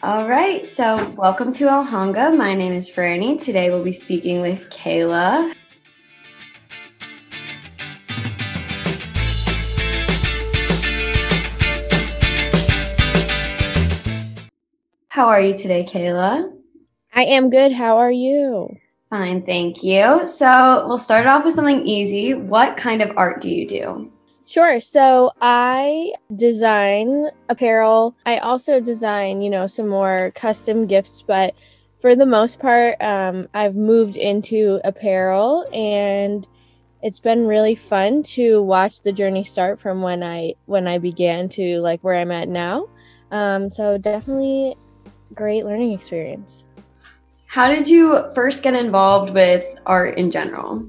All right, so welcome to Ohanga. My name is Franny. Today we'll be speaking with Kayla. How are you today, Kayla? I am good. How are you? Fine, thank you. So we'll start off with something easy. What kind of art do you do? Sure. So I design apparel. I also design, you know, some more custom gifts, but for the most part, um, I've moved into apparel and it's been really fun to watch the journey start from when I when I began to like where I'm at now. Um, so definitely great learning experience. How did you first get involved with art in general?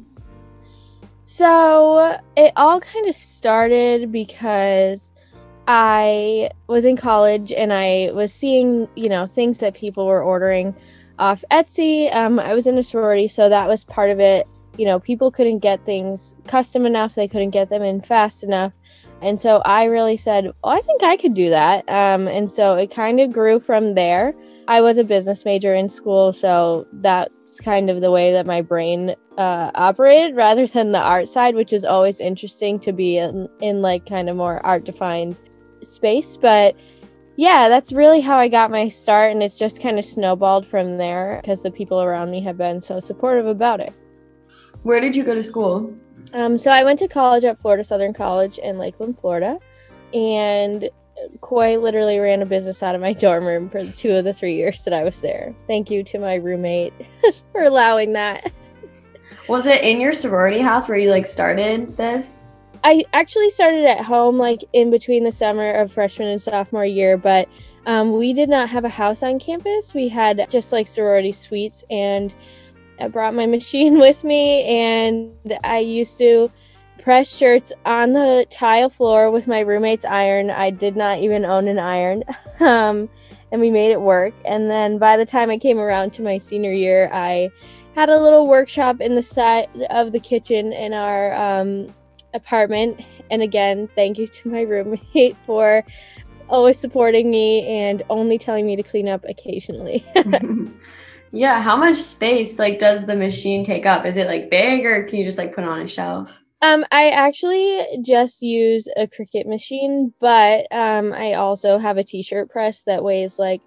So it all kind of started because I was in college and I was seeing, you know, things that people were ordering off Etsy. Um, I was in a sorority, so that was part of it. You know, people couldn't get things custom enough, they couldn't get them in fast enough. And so I really said, oh, I think I could do that. Um, and so it kind of grew from there. I was a business major in school, so that's kind of the way that my brain uh, operated rather than the art side, which is always interesting to be in, in like kind of more art defined space. But yeah, that's really how I got my start, and it's just kind of snowballed from there because the people around me have been so supportive about it. Where did you go to school? Um, so I went to college at Florida Southern College in Lakeland, Florida, and Koi literally ran a business out of my dorm room for two of the three years that I was there. Thank you to my roommate for allowing that. Was it in your sorority house where you like started this? I actually started at home, like in between the summer of freshman and sophomore year, but um, we did not have a house on campus. We had just like sorority suites, and I brought my machine with me, and I used to press shirts on the tile floor with my roommate's iron. I did not even own an iron. Um, and we made it work. And then by the time I came around to my senior year, I had a little workshop in the side of the kitchen in our um, apartment. And again, thank you to my roommate for always supporting me and only telling me to clean up occasionally. yeah, how much space like does the machine take up? Is it like big or can you just like put it on a shelf? Um, I actually just use a Cricut machine, but um, I also have a t-shirt press that weighs like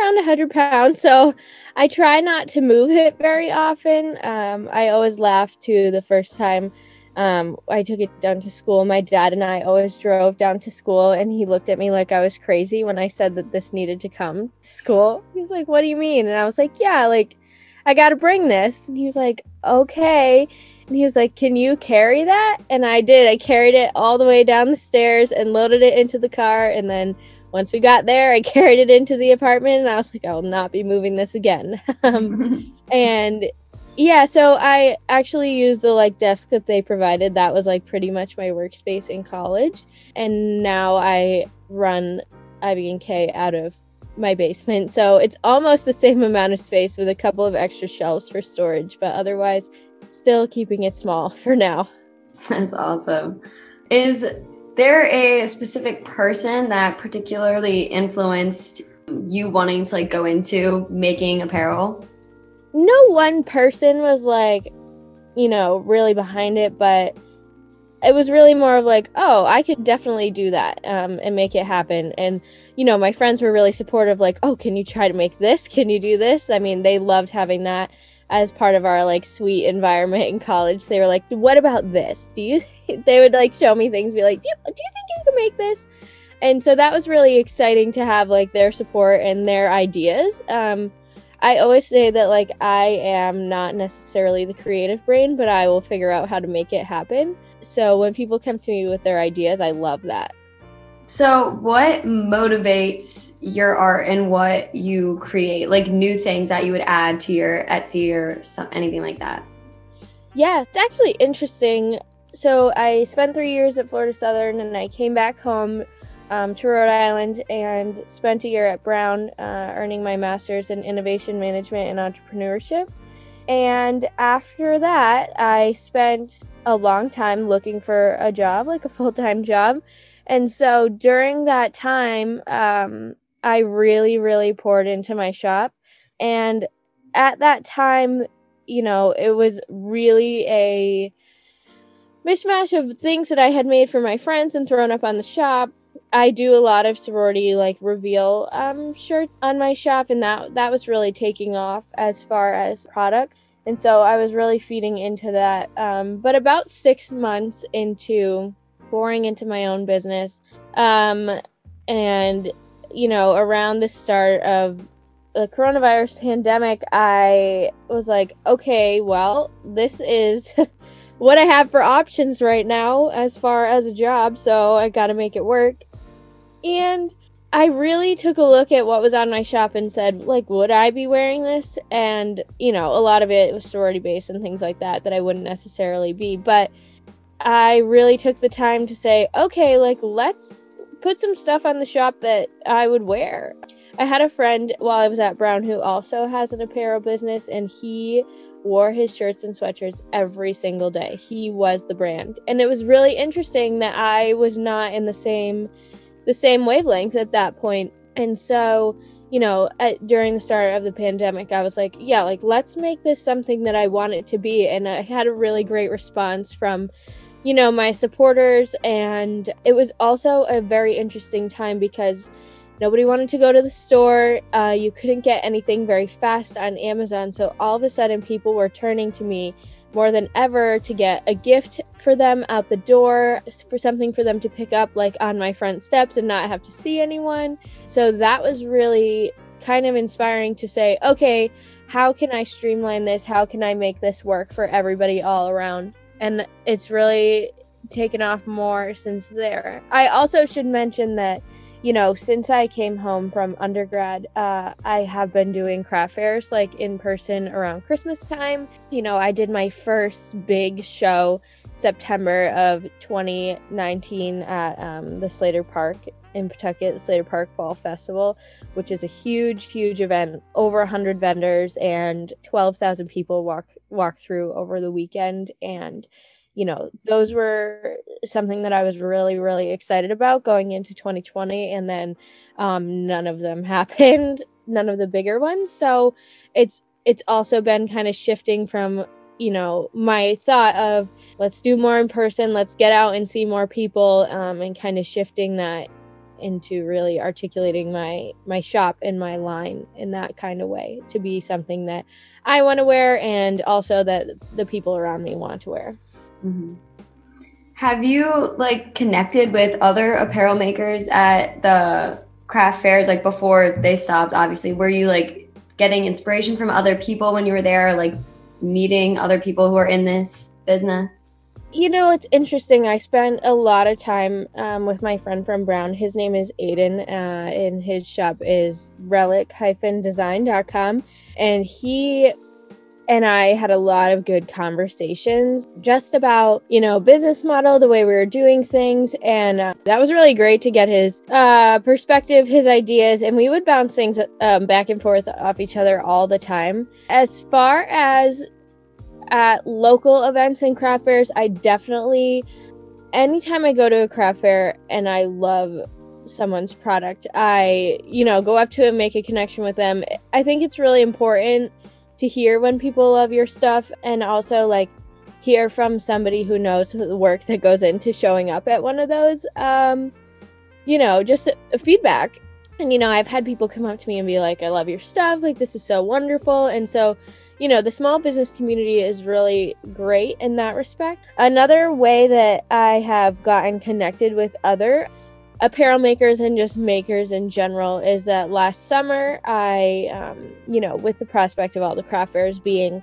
around 100 pounds. So I try not to move it very often. Um, I always laugh to the first time um, I took it down to school. My dad and I always drove down to school, and he looked at me like I was crazy when I said that this needed to come to school. He was like, "What do you mean?" And I was like, "Yeah, like I got to bring this." And he was like, "Okay." And he was like, Can you carry that? And I did. I carried it all the way down the stairs and loaded it into the car. And then once we got there, I carried it into the apartment and I was like, I will not be moving this again. um, and yeah, so I actually used the like desk that they provided. That was like pretty much my workspace in college. And now I run Ivy and K out of my basement. So it's almost the same amount of space with a couple of extra shelves for storage, but otherwise still keeping it small for now. That's awesome. Is there a specific person that particularly influenced you wanting to like go into making apparel? No one person was like, you know, really behind it, but it was really more of like, oh, I could definitely do that um, and make it happen. And, you know, my friends were really supportive, like, oh, can you try to make this? Can you do this? I mean, they loved having that as part of our like sweet environment in college. They were like, "What about this? Do you?" they would like show me things, be like, "Do you, do you think you can make this?" And so that was really exciting to have like their support and their ideas. Um, I always say that like I am not necessarily the creative brain, but I will figure out how to make it happen. So when people come to me with their ideas, I love that. So, what motivates your art and what you create? Like new things that you would add to your Etsy or some, anything like that? Yeah, it's actually interesting. So, I spent three years at Florida Southern and I came back home um, to Rhode Island and spent a year at Brown, uh, earning my master's in innovation management and entrepreneurship. And after that, I spent a long time looking for a job, like a full time job. And so during that time, um, I really, really poured into my shop. And at that time, you know, it was really a mishmash of things that I had made for my friends and thrown up on the shop. I do a lot of sorority like reveal um shirt on my shop and that that was really taking off as far as products. And so I was really feeding into that. Um, but about six months into pouring into my own business, um, and you know, around the start of the coronavirus pandemic, I was like, okay, well, this is what I have for options right now as far as a job, so I got to make it work. And I really took a look at what was on my shop and said, like, would I be wearing this? And, you know, a lot of it was sorority based and things like that that I wouldn't necessarily be. But I really took the time to say, okay, like, let's put some stuff on the shop that I would wear. I had a friend while I was at Brown who also has an apparel business, and he wore his shirts and sweatshirts every single day. He was the brand. And it was really interesting that I was not in the same the same wavelength at that point. And so, you know, at, during the start of the pandemic, I was like, yeah, like let's make this something that I want it to be. And I had a really great response from, you know, my supporters. And it was also a very interesting time because nobody wanted to go to the store. Uh, you couldn't get anything very fast on Amazon. So all of a sudden, people were turning to me more than ever to get a gift for them out the door, for something for them to pick up, like on my front steps and not have to see anyone. So that was really kind of inspiring to say, okay, how can I streamline this? How can I make this work for everybody all around? And it's really taken off more since there. I also should mention that you know, since I came home from undergrad, uh, I have been doing craft fairs like in person around Christmas time. You know, I did my first big show September of 2019 at um, the Slater Park in Pawtucket, Slater Park Fall Festival, which is a huge, huge event. Over 100 vendors and 12,000 people walk walk through over the weekend and you know, those were something that I was really, really excited about going into 2020. And then um, none of them happened, none of the bigger ones. So it's, it's also been kind of shifting from, you know, my thought of let's do more in person, let's get out and see more people, um, and kind of shifting that into really articulating my my shop and my line in that kind of way to be something that I want to wear and also that the people around me want to wear. Mm-hmm. Have you like connected with other apparel makers at the craft fairs like before they stopped obviously? Were you like getting inspiration from other people when you were there like meeting other people who are in this business? You know it's interesting. I spent a lot of time um, with my friend from brown. His name is aiden uh, and his shop is relic-design.com and he and I had a lot of good conversations just about, you know, business model, the way we were doing things. And uh, that was really great to get his uh, perspective, his ideas, and we would bounce things um, back and forth off each other all the time. As far as at local events and craft fairs, I definitely, anytime I go to a craft fair and I love someone's product, I, you know, go up to and make a connection with them. I think it's really important to hear when people love your stuff and also like hear from somebody who knows the work that goes into showing up at one of those um you know just feedback. And you know i've had people come up to me and be like i love your stuff. Like this is so wonderful. And so you know the small business community is really great in that respect. Another way that i have gotten connected with other apparel makers and just makers in general is that last summer I, um, you know, with the prospect of all the craft fairs being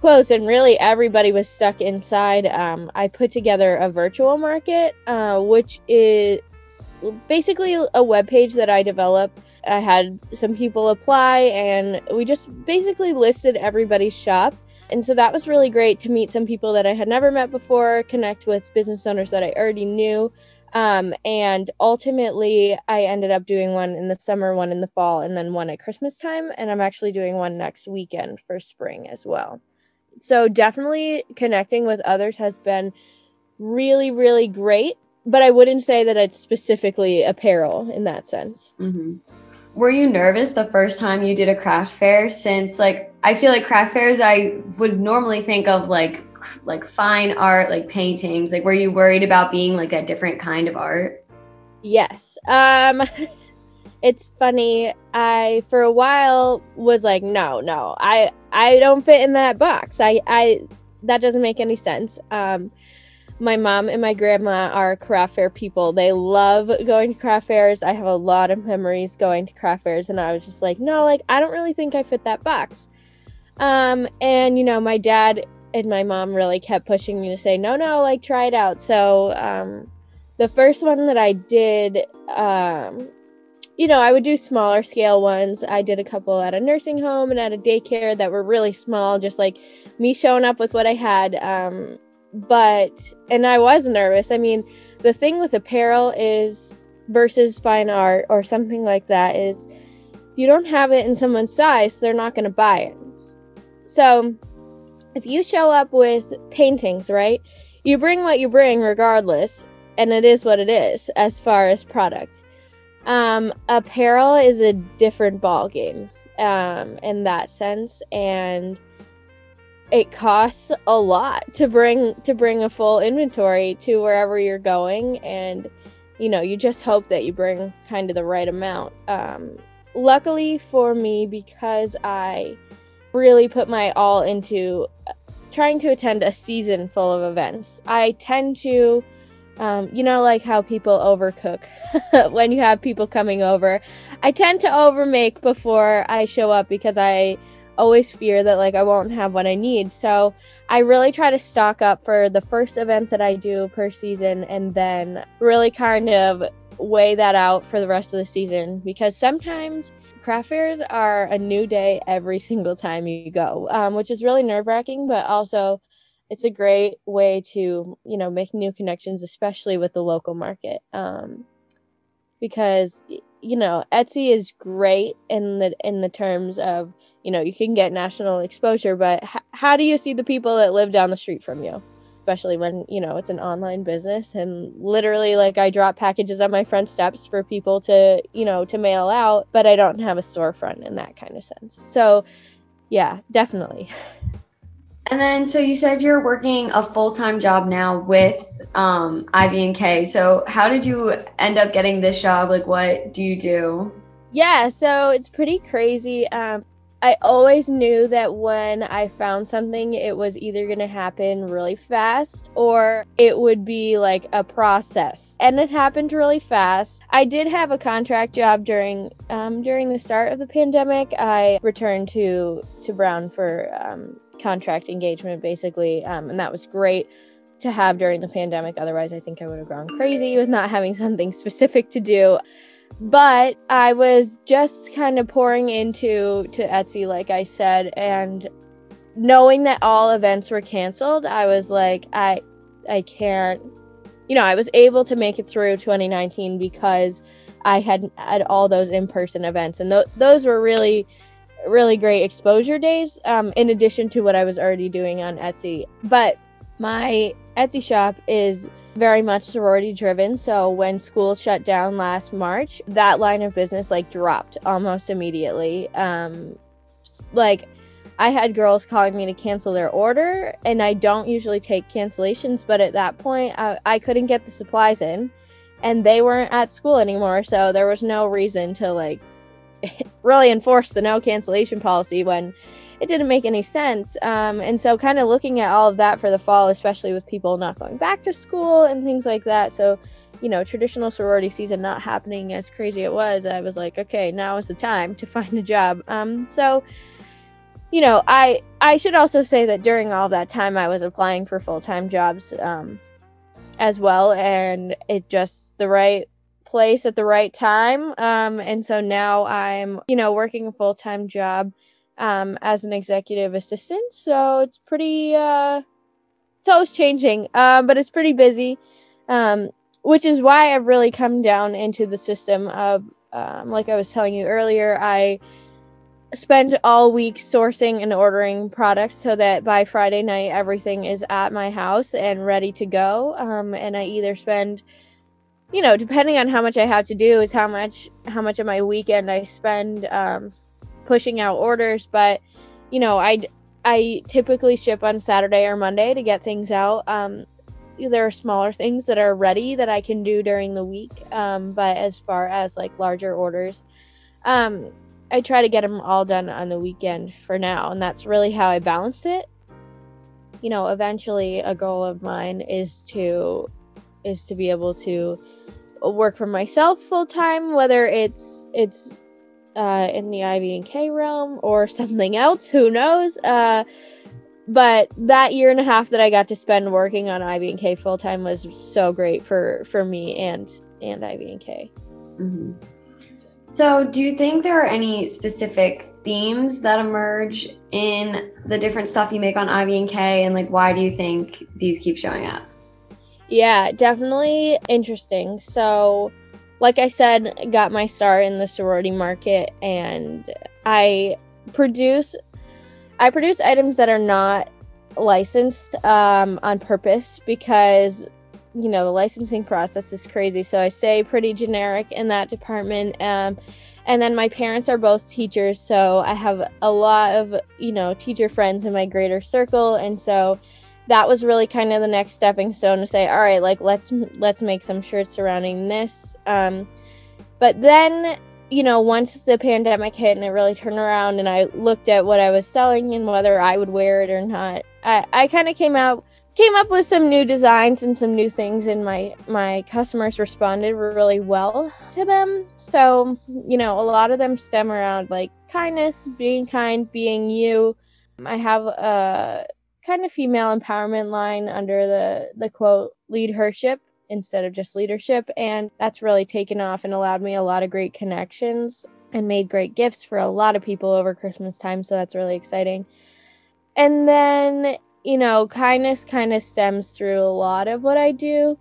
closed and really everybody was stuck inside, um, I put together a virtual market, uh, which is basically a web page that I developed. I had some people apply and we just basically listed everybody's shop. And so that was really great to meet some people that I had never met before, connect with business owners that I already knew. Um, and ultimately, I ended up doing one in the summer, one in the fall, and then one at Christmas time. And I'm actually doing one next weekend for spring as well. So, definitely connecting with others has been really, really great. But I wouldn't say that it's specifically apparel in that sense. Mm-hmm. were you nervous the first time you did a craft fair? Since like I feel like craft fairs, I would normally think of like like fine art, like paintings. Like, were you worried about being like a different kind of art? Yes. Um, it's funny. I for a while was like, no, no, I I don't fit in that box. I I that doesn't make any sense. Um, my mom and my grandma are craft fair people. They love going to craft fairs. I have a lot of memories going to craft fairs, and I was just like, no, like I don't really think I fit that box. Um, and you know, my dad and my mom really kept pushing me to say, no, no, like try it out. So, um, the first one that I did, um, you know, I would do smaller scale ones. I did a couple at a nursing home and at a daycare that were really small, just like me showing up with what I had. Um, but and I was nervous. I mean, the thing with apparel is versus fine art or something like that is you don't have it in someone's size, they're not going to buy it. So, if you show up with paintings, right? You bring what you bring regardless, and it is what it is as far as product. Um, apparel is a different ball game um, in that sense, and it costs a lot to bring to bring a full inventory to wherever you're going and you know you just hope that you bring kind of the right amount um, luckily for me because i really put my all into trying to attend a season full of events i tend to um, you know like how people overcook when you have people coming over i tend to overmake before i show up because i always fear that like I won't have what I need. So I really try to stock up for the first event that I do per season and then really kind of weigh that out for the rest of the season because sometimes craft fairs are a new day every single time you go, um, which is really nerve wracking, but also it's a great way to you know make new connections, especially with the local market. Um, because you know Etsy is great in the in the terms of you know you can get national exposure but h- how do you see the people that live down the street from you especially when you know it's an online business and literally like i drop packages on my front steps for people to you know to mail out but i don't have a storefront in that kind of sense. So yeah definitely. And then so you said you're working a full-time job now with um, ivy and k so how did you end up getting this job? Like what do you do? Yeah so it's pretty crazy. Um, I always knew that when I found something, it was either going to happen really fast or it would be like a process. And it happened really fast. I did have a contract job during um, during the start of the pandemic. I returned to to Brown for um, contract engagement, basically, um, and that was great to have during the pandemic. Otherwise, I think I would have gone crazy with not having something specific to do but I was just kind of pouring into to Etsy like I said and knowing that all events were canceled I was like I I can't you know I was able to make it through 2019 because I had had all those in-person events and th- those were really really great exposure days um, in addition to what I was already doing on Etsy. But my Etsy shop is very much sorority driven. So when school shut down last March, that line of business like dropped almost immediately. Um, like I had girls calling me to cancel their order, and I don't usually take cancellations, but at that point, I, I couldn't get the supplies in, and they weren't at school anymore, so there was no reason to like really enforce the no cancellation policy when it didn't make any sense. Um, and so, kind of looking at all of that for the fall, especially with people not going back to school and things like that. So, you know, traditional sorority season not happening as crazy it was, I was like, okay, now is the time to find a job. Um, so, you know, I I should also say that during all that time, I was applying for full time jobs um, as well, and it just the right place at the right time. Um, and so now I'm, you know, working a full time job um, as an executive assistant. So it's pretty, uh, it's always changing, uh, but it's pretty busy, um, which is why I've really come down into the system of, um, like I was telling you earlier, I spend all week sourcing and ordering products so that by Friday night everything is at my house and ready to go. Um, and I either spend you know, depending on how much I have to do, is how much how much of my weekend I spend um, pushing out orders. But you know, I I typically ship on Saturday or Monday to get things out. Um, there are smaller things that are ready that I can do during the week. Um, but as far as like larger orders, um, I try to get them all done on the weekend for now, and that's really how I balance it. You know, eventually, a goal of mine is to is to be able to work for myself full time, whether it's it's uh, in the Ivy and K realm or something else. Who knows? Uh, but that year and a half that I got to spend working on Ivy and K full time was so great for for me and and Ivy and K. Mm-hmm. So, do you think there are any specific themes that emerge in the different stuff you make on Ivy and K, and like why do you think these keep showing up? Yeah, definitely interesting. So, like I said, got my start in the sorority market, and I produce I produce items that are not licensed um, on purpose because you know the licensing process is crazy so i say pretty generic in that department um, and then my parents are both teachers so i have a lot of you know teacher friends in my greater circle and so that was really kind of the next stepping stone to say all right like let's let's make some shirts surrounding this. Um, but then you know once the pandemic hit and it really turned around and i looked at what i was selling and whether i would wear it or not i, I kind of came out came up with some new designs and some new things and my my customers responded really well to them. So you know a lot of them stem around like kindness being kind being you. I have a kind of female empowerment line under the the quote lead hership instead of just leadership. And that's really taken off and allowed me a lot of great connections and made great gifts for a lot of people over christmas time. So that's really exciting. And then you know, kindness kind of stems through a lot of what I do.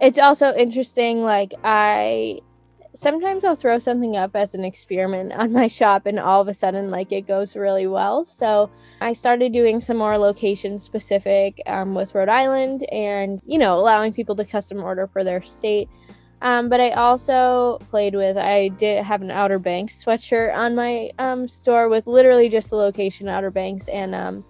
It's also interesting, like, I sometimes I'll throw something up as an experiment on my shop, and all of a sudden, like, it goes really well. So I started doing some more location specific um, with Rhode Island and, you know, allowing people to custom order for their state. Um, but I also played with, I did have an Outer Banks sweatshirt on my um, store with literally just the location Outer Banks. And um,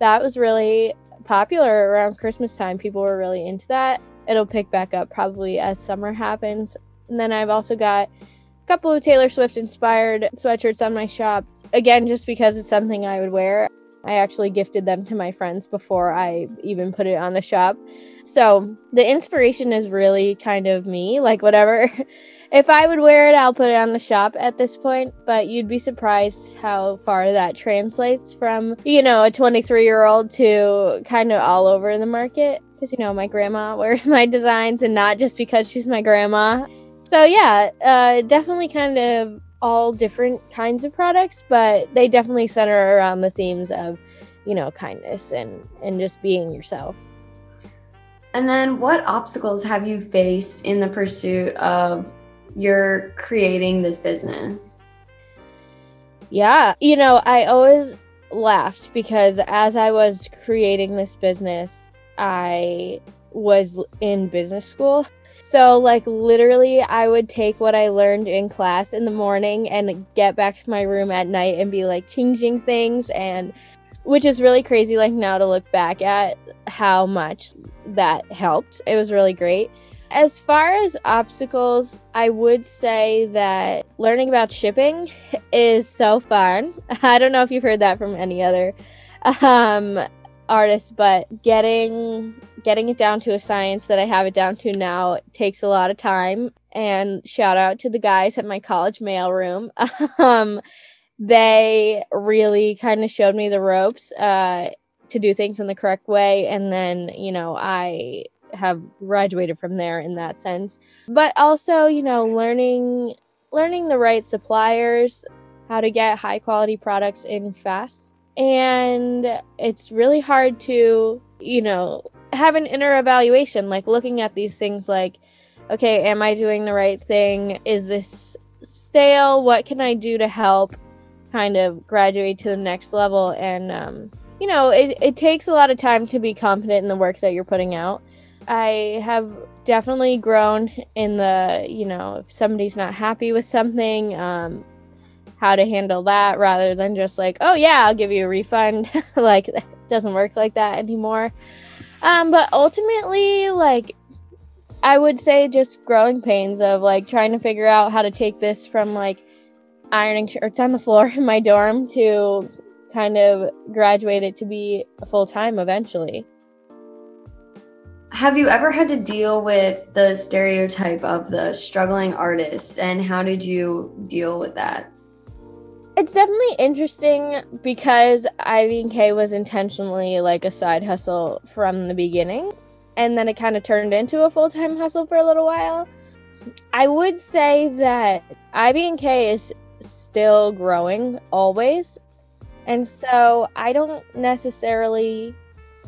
that was really popular around Christmas time. People were really into that. It'll pick back up probably as summer happens. And then I've also got a couple of Taylor Swift inspired sweatshirts on my shop. Again, just because it's something I would wear. I actually gifted them to my friends before I even put it on the shop. So the inspiration is really kind of me, like whatever. if I would wear it, I'll put it on the shop at this point. But you'd be surprised how far that translates from, you know, a 23 year old to kind of all over the market. Because, you know, my grandma wears my designs and not just because she's my grandma. So, yeah, uh, definitely kind of all different kinds of products, but they definitely center around the themes of, you know, kindness and and just being yourself. And then what obstacles have you faced in the pursuit of your creating this business? Yeah, you know, I always laughed because as I was creating this business, I was in business school so, like, literally, I would take what I learned in class in the morning and get back to my room at night and be like changing things, and which is really crazy, like, now to look back at how much that helped. It was really great. As far as obstacles, I would say that learning about shipping is so fun. I don't know if you've heard that from any other um, artist, but getting getting it down to a science that I have it down to now takes a lot of time. And shout out to the guys at my college mailroom. um, they really kind of showed me the ropes uh, to do things in the correct way. And then, you know, I have graduated from there in that sense. But also, you know, learning learning the right suppliers, how to get high quality products in fast. And it's really hard to, you know, have an inner evaluation, like looking at these things like, okay, am I doing the right thing? Is this stale? What can I do to help kind of graduate to the next level? And, um, you know, it, it takes a lot of time to be confident in the work that you're putting out. I have definitely grown in the, you know, if somebody's not happy with something, um, how to handle that rather than just like, oh yeah, I'll give you a refund. like it doesn't work like that anymore. Um, but ultimately, like I would say just growing pains of like trying to figure out how to take this from like ironing shirts on the floor in my dorm to kind of graduate it to be full time eventually. Have you ever had to deal with the stereotype of the struggling artist and how did you deal with that? It's definitely interesting because Ivy and K was intentionally like a side hustle from the beginning and then it kind of turned into a full-time hustle for a little while. I would say that Ivy and K is still growing always. And so I don't necessarily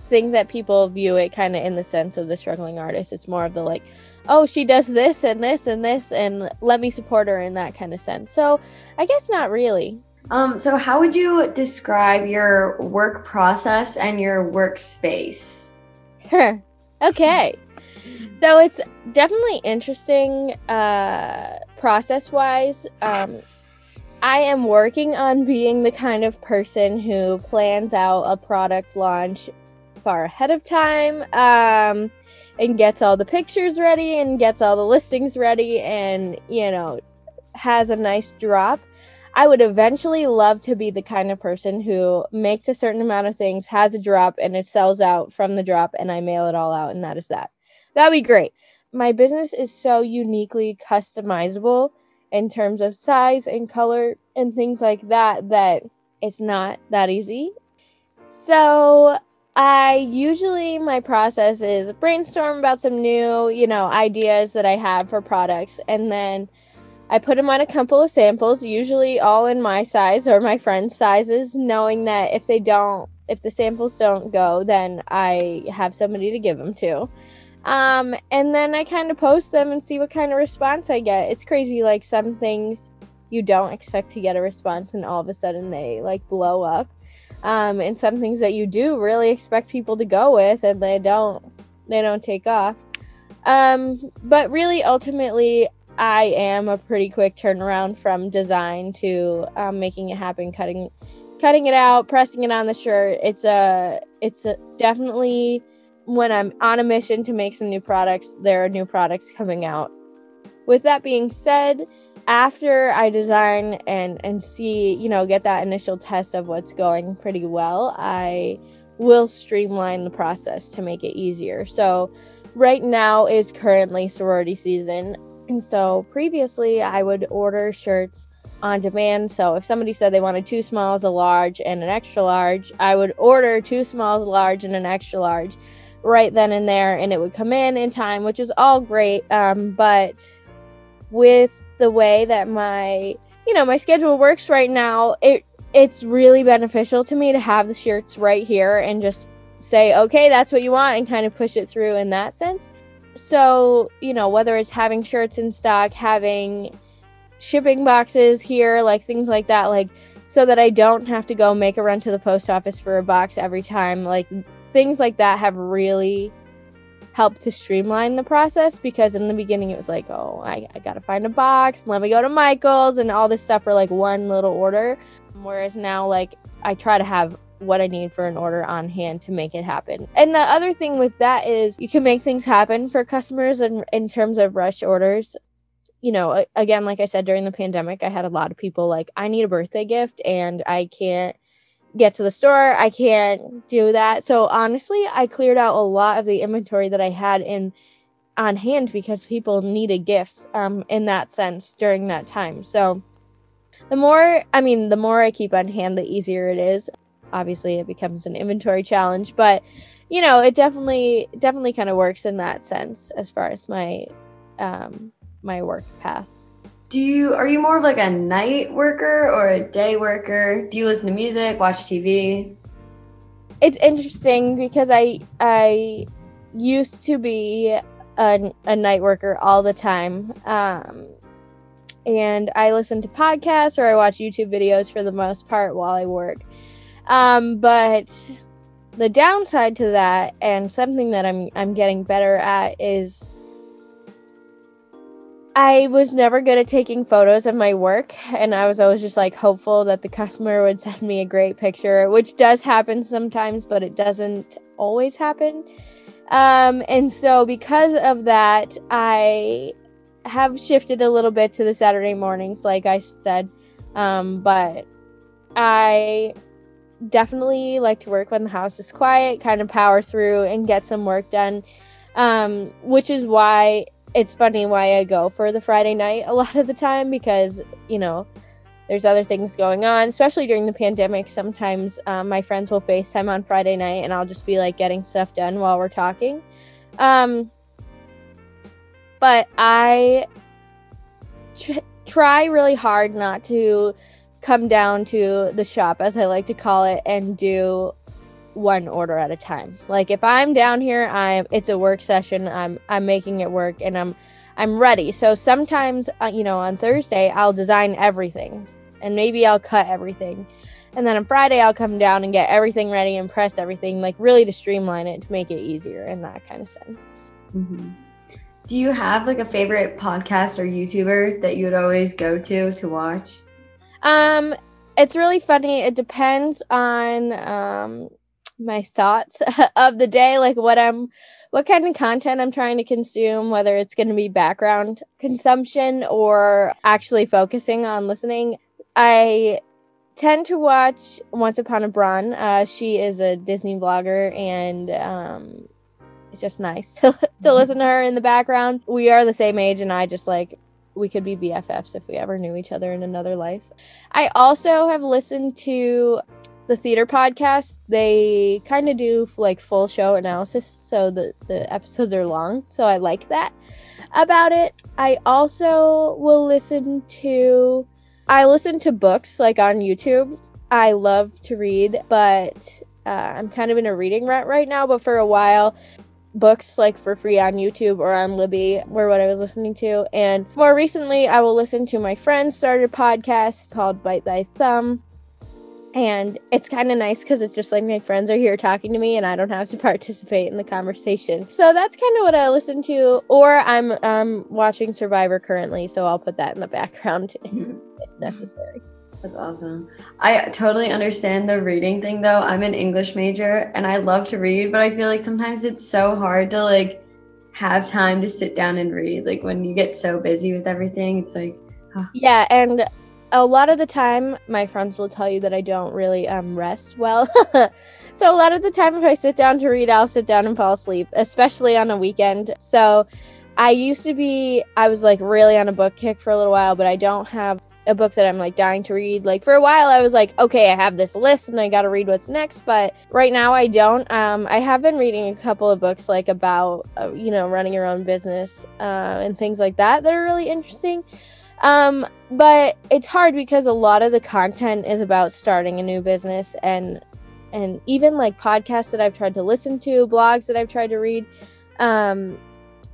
think that people view it kind of in the sense of the struggling artist. It's more of the like, oh, she does this and this and this, and let me support her in that kind of sense. So I guess not really. Um, so how would you describe your work process and your workspace? okay. So it's definitely interesting uh process wise. Um I am working on being the kind of person who plans out a product launch far ahead of time um, and gets all the pictures ready and gets all the listings ready and, you know, has a nice drop. I would eventually love to be the kind of person who makes a certain amount of things, has a drop, and it sells out from the drop, and I mail it all out, and that is that. That'd be great. My business is so uniquely customizable in terms of size and color and things like that that it's not that easy. So I usually my process is brainstorm about some new, you know, ideas that I have for products and then I put them on a couple of samples, usually all in my size or my friend's sizes, knowing that if they don't if the samples don't go, then I have somebody to give them to. Um, and then I kind of post them and see what kind of response I get. It's crazy, like some things you don't expect to get a response, and all of a sudden they like blow up. Um, and some things that you do really expect people to go with, and they don't, they don't take off. Um, but really, ultimately, I am a pretty quick turnaround from design to um, making it happen, cutting, cutting it out, pressing it on the shirt. It's a, it's a definitely when I'm on a mission to make some new products, there are new products coming out. With that being said, after I design and and see, you know, get that initial test of what's going pretty well, I will streamline the process to make it easier. So, right now is currently sorority season. And so previously I would order shirts on demand. So if somebody said they wanted two smalls, a large, and an extra large, I would order two smalls, a large, and an extra large right then and there and it would come in in time which is all great um, but with the way that my you know my schedule works right now it it's really beneficial to me to have the shirts right here and just say okay that's what you want and kind of push it through in that sense. So you know whether it's having shirts in stock having shipping boxes here like things like that like so that I don't have to go make a run to the post office for a box every time like things like that have really helped to streamline the process because in the beginning it was like, oh, I, I gotta find a box, let me go to Michael's and all this stuff for like one little order. Whereas now, like, I try to have what I need for an order on hand to make it happen. And the other thing with that is you can make things happen for customers in, in terms of rush orders. You know, again, like I said, during the pandemic, I had a lot of people like, I need a birthday gift and I can't get to the store. I can't do that. So honestly, I cleared out a lot of the inventory that I had in on hand because people needed gifts um in that sense during that time. So the more I mean, the more I keep on hand, the easier it is. Obviously, it becomes an inventory challenge, but you know, it definitely definitely kind of works in that sense as far as my um my work path do you are you more of like a night worker or a day worker? Do you listen to music watch tv it's interesting because i i used to be a, a night worker all the time um and i listen to podcasts or i watch youtube videos for the most part while i work. Um but the downside to that and something that i'm i'm getting better at is I was never good at taking photos of my work, and I was always just like hopeful that the customer would send me a great picture, which does happen sometimes, but it doesn't always happen. Um, and so, because of that, I have shifted a little bit to the Saturday mornings, like I said. Um, but I definitely like to work when the house is quiet, kind of power through and get some work done. Um, which is why it's funny why I go for the Friday night a lot of the time because, you know, there's other things going on, especially during the pandemic. Sometimes um, my friends will FaceTime on Friday night and I'll just be like getting stuff done while we're talking. Um, but I tr- try really hard not to come down to the shop, as I like to call it, and do one order at a time. Like if I'm down here, I'm it's a work session. I'm I'm making it work and I'm I'm ready. So sometimes uh, you know on Thursday I'll design everything and maybe I'll cut everything. And then on Friday I'll come down and get everything ready and press everything like really to streamline it to make it easier in that kind of sense. Mm-hmm. Do you have like a favorite podcast or YouTuber that you would always go to to watch? Um it's really funny. It depends on um my thoughts of the day like what i'm what kind of content i'm trying to consume whether it's going to be background consumption or actually focusing on listening i tend to watch once upon a Bron uh, she is a disney blogger and um, it's just nice to, to mm-hmm. listen to her in the background we are the same age and i just like we could be BFFs if we ever knew each other in another life. I also have listened to the theater podcast, they kind of do like full show analysis, so the the episodes are long. So I like that about it. I also will listen to I listen to books like on YouTube. I love to read, but uh, I'm kind of in a reading rut right now. But for a while, books like for free on YouTube or on Libby were what I was listening to. And more recently, I will listen to my friend started podcast called Bite Thy Thumb and it's kind of nice because it's just like my friends are here talking to me and i don't have to participate in the conversation. So that's kind of what i listen to or i'm um, watching survivor currently so i'll put that in the background if necessary. That's awesome. I totally understand the reading thing though. I'm an english major and i love to read but i feel like sometimes it's so hard to like have time to sit down and read like when you get so busy with everything it's like oh. yeah and a lot of the time my friends will tell you that i don't really um, rest well. So a lot of the time if i sit down to read i'll sit down and fall asleep especially on a weekend. So i used to be i was like really on a book kick for a little while but i don't have a book that i'm like dying to read. Like for a while i was like okay i have this list and i gotta read what's next but right now i don't. Um, i have been reading a couple of books like about uh, you know running your own business uh, and things like that that are really interesting um, but it's hard because a lot of the content is about starting a new business and and even like podcasts that I've tried to listen to, blogs that I've tried to read, um,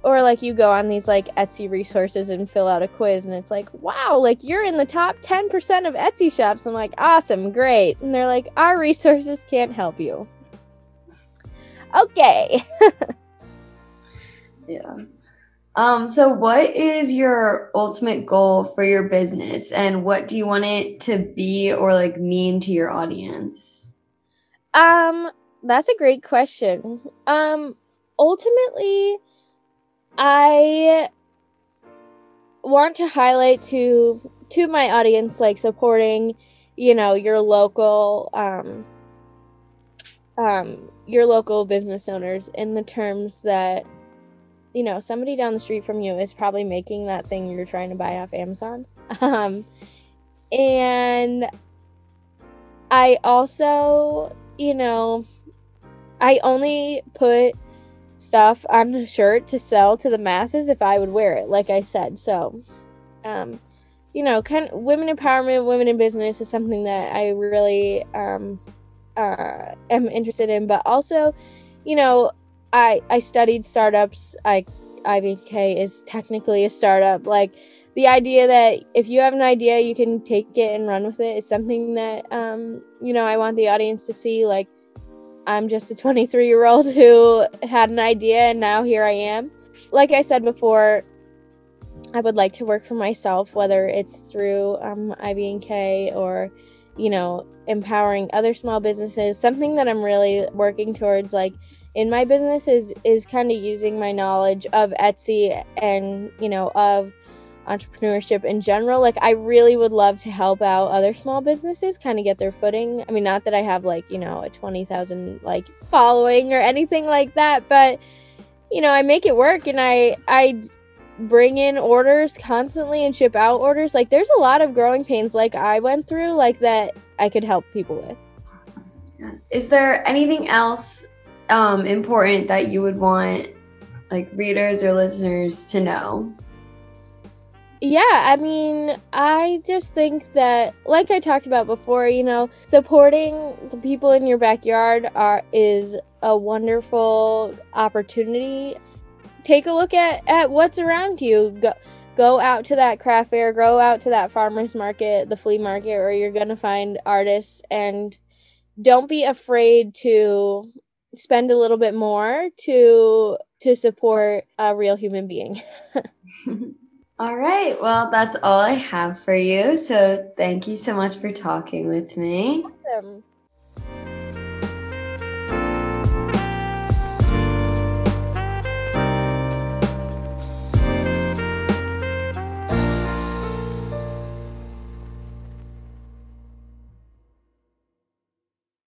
or like you go on these like Etsy resources and fill out a quiz and it's like, wow, like you're in the top 10% of Etsy shops. I'm like, awesome, great. And they're like, our resources can't help you. Okay. Um, so what is your ultimate goal for your business and what do you want it to be or like mean to your audience? Um, that's a great question. Um, ultimately, I want to highlight to to my audience like supporting, you know, your local um um your local business owners in the terms that you know, somebody down the street from you is probably making that thing you're trying to buy off Amazon. Um, and I also, you know, I only put stuff on a shirt to sell to the masses if I would wear it, like I said. So, um, you know, kind of women empowerment, women in business is something that I really um, uh, am interested in, but also, you know, I I studied startups. I IBK is technically a startup. Like the idea that if you have an idea, you can take it and run with it is something that um you know I want the audience to see. Like I'm just a 23 year old who had an idea and now here I am. Like I said before, I would like to work for myself, whether it's through um, Ivy and K or, you know, empowering other small businesses. Something that I'm really working towards, like in my business, is is kind of using my knowledge of Etsy and you know of entrepreneurship in general. Like I really would love to help out other small businesses kind of get their footing. I mean, not that I have like you know a twenty thousand like following or anything like that, but you know I make it work and I I bring in orders constantly and ship out orders. Like there's a lot of growing pains like I went through like that I could help people with. Is there anything else um, important that you would want like readers or listeners to know? Yeah, I mean, I just think that like I talked about before, you know, supporting the people in your backyard are is a wonderful opportunity take a look at at what's around you. Go go out to that craft fair, go out to that farmers market, the flea market, where you're gonna find artists, and don't be afraid to spend a little bit more to to support a real human being. all right. Well, that's all I have for you. So thank you so much for talking with me. Awesome.